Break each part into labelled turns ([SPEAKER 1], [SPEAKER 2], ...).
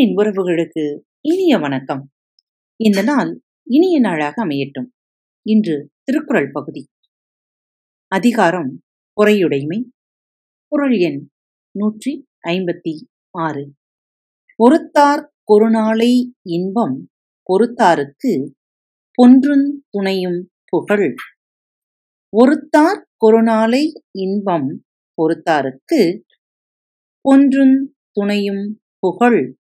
[SPEAKER 1] அன்பின் உறவுகளுக்கு இனிய வணக்கம். இந்த நாள் இனிய நாளாக அமையட்டும். இன்று திருக்குறள் பகுதி. அதிகாரம் பொறையுடைமை குறள் எண் நூற்றி ஐம்பத்தி ஆறு. பொறுத்தார் கொருநாளை இன்பம் பொறுத்தாருக்கு பொன்றுந் துணையும் புகழ். ஒருத்தார் கொருநாளை இன்பம் பொறுத்தாருக்கு பொன்றுந் துணையும் புகழ்.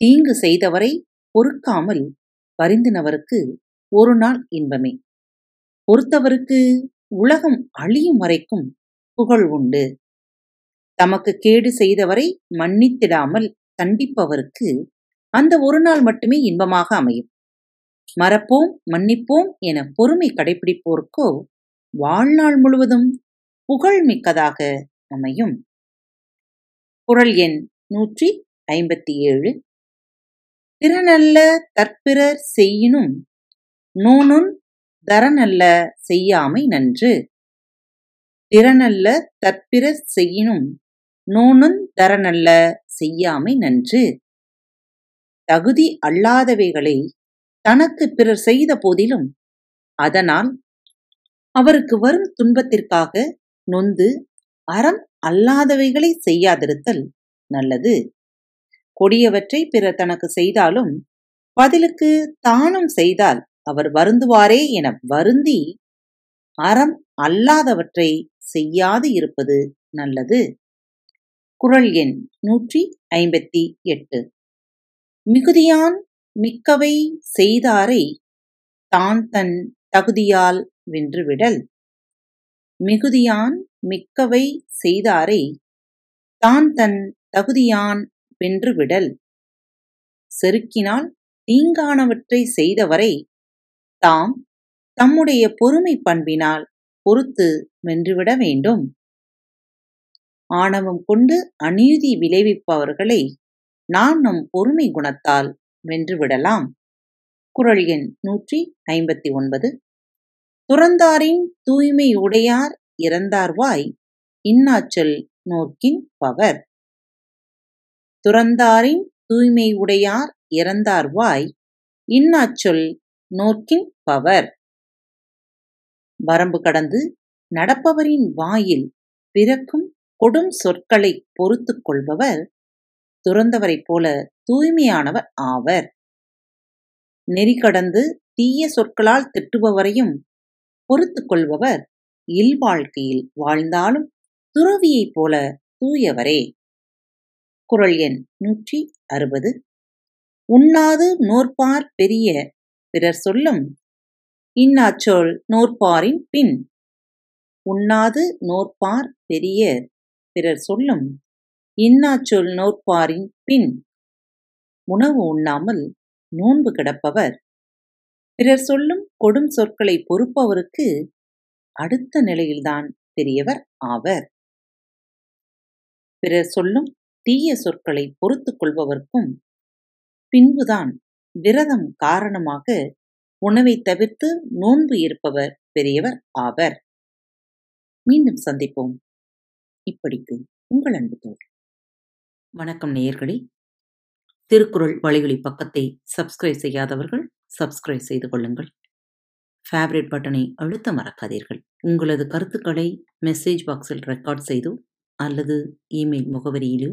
[SPEAKER 1] தீங்கு செய்தவரை பொறுக்காமல் வருந்தினவருக்கு ஒரு நாள் இன்பமே. பொறுத்தவருக்கு உலகம் அழியும் வரைக்கும் புகழ் உண்டு. தமக்கு கேடு செய்தவரை மன்னித்திடாமல் தண்டிப்பவருக்கு அந்த ஒரு நாள் மட்டுமே இன்பமாக அமையும். மறப்போம் மன்னிப்போம் என பொறுமை கடைபிடிப்போருக்கோ வாழ்நாள் முழுவதும் புகழ் மிக்கதாக அமையும். குரல் எண் நூற்றி ஐம்பத்தி ஏழு. திறனல்ல தற்பிறர் செய்யினும் நூனுன் தரனல்ல செய்யாமை நன்று. திறனல்ல தற்பிறர் செய்யினும் நூனுன் தரனல்ல செய்யாமை நன்று. தகுதி அல்லாதவைகளை தனக்கு பிறர் செய்த போதிலும் அதனால் அவருக்கு வரும் துன்பத்திற்காக நொந்து அறம் அல்லாதவைகளை செய்யாதிருத்தல் நல்லது. கொடியவற்றை பிறர் தனக்கு செய்தாலும் பதிலுக்கு தானும் செய்தால் அவர் வருந்துவாரே என வருந்தி அறம் அல்லாதவற்றை செய்யாது இருப்பது நல்லது. குறள் எண் நூற்றி ஐம்பத்தி எட்டு. மிகுதியான் மிக்கவை செய்தாரை தான் தன் தகுதியால் வென்றுவிடல். மிகுதியான் மிக்கவை செய்தாரை தான் தன் தகுதியான் வென்றுவிடல் செருக்கினால் தீங்கானவற்றை செய்தவரை தாம் தம்முடைய பொறுமை பண்பினால் பொறுத்து வென்றுவிட வேண்டும். ஆணவம் கொண்டு அநீதி விளைவிப்பவர்களை நானும் நம் பொறுமை குணத்தால் வென்றுவிடலாம். குரல் எண் நூற்றி ஐம்பத்தி ஒன்பது. துறந்தாரின் தூய்மை உடையார் இறந்தார்வாய் இன்னாச்சொல் நோக்கின் பவர். துறந்தாரின் தூய்மை உடையார் இறந்தார்வாய் இன்னாச்சொல் நோக்கின் பவர். வரம்பு கடந்து நடப்பவரின் வாயில் பிறக்கும் கொடும் சொற்களை பொறுத்து கொள்பவர் துறந்தவரைப் போல தூய்மையானவர் ஆவர். நெறி கடந்து தீய சொற்களால் திட்டுபவரையும் பொறுத்து கொள்பவர் இல்வாழ்க்கையில் வாழ்ந்தாலும் துறவியைப் போல தூயவரே. குறள் எண் நூற்றி அறுபது. உண்ணாது நோற்பார் பெரிய பிறர் சொல்லும் இன்னாச்சொல் நோற்பாரின் பின். உண்ணாது நோற்பார் பெரிய பிறர் சொல்லும் இன்னாச்சொல் நோற்பாரின் பின். உணவு உண்ணாமல் நோன்பு கிடப்பவர். பிறர் சொல்லும் கொடும் சொற்களை பொறுப்பவருக்கு அடுத்த நிலையில்தான் பெரியவர் ஆவர். பிறர் சொல்லும் தீய சொற்களை பொறுத்து கொள்பவர்க்கும் பின்புதான் விரதம் காரணமாக உணவை தவிர்த்து நோன்பு இருப்பவர் பெரியவர் ஆவர். மீண்டும் சந்திப்போம். இப்படிக்கு உங்கள் அன்பு தோல் வணக்கம் நேயர்களே. திருக்குறள் வழிகளி பக்கத்தை சப்ஸ்கிரைப் செய்யாதவர்கள் சப்ஸ்கிரைப் செய்து கொள்ளுங்கள். ஃபேவரட் பட்டனை அழுத்த மறக்காதீர்கள். உங்களது கருத்துக்களை மெசேஜ் பாக்ஸில் ரெக்கார்ட் செய்தோ அல்லது இமெயில் முகவரியிலோ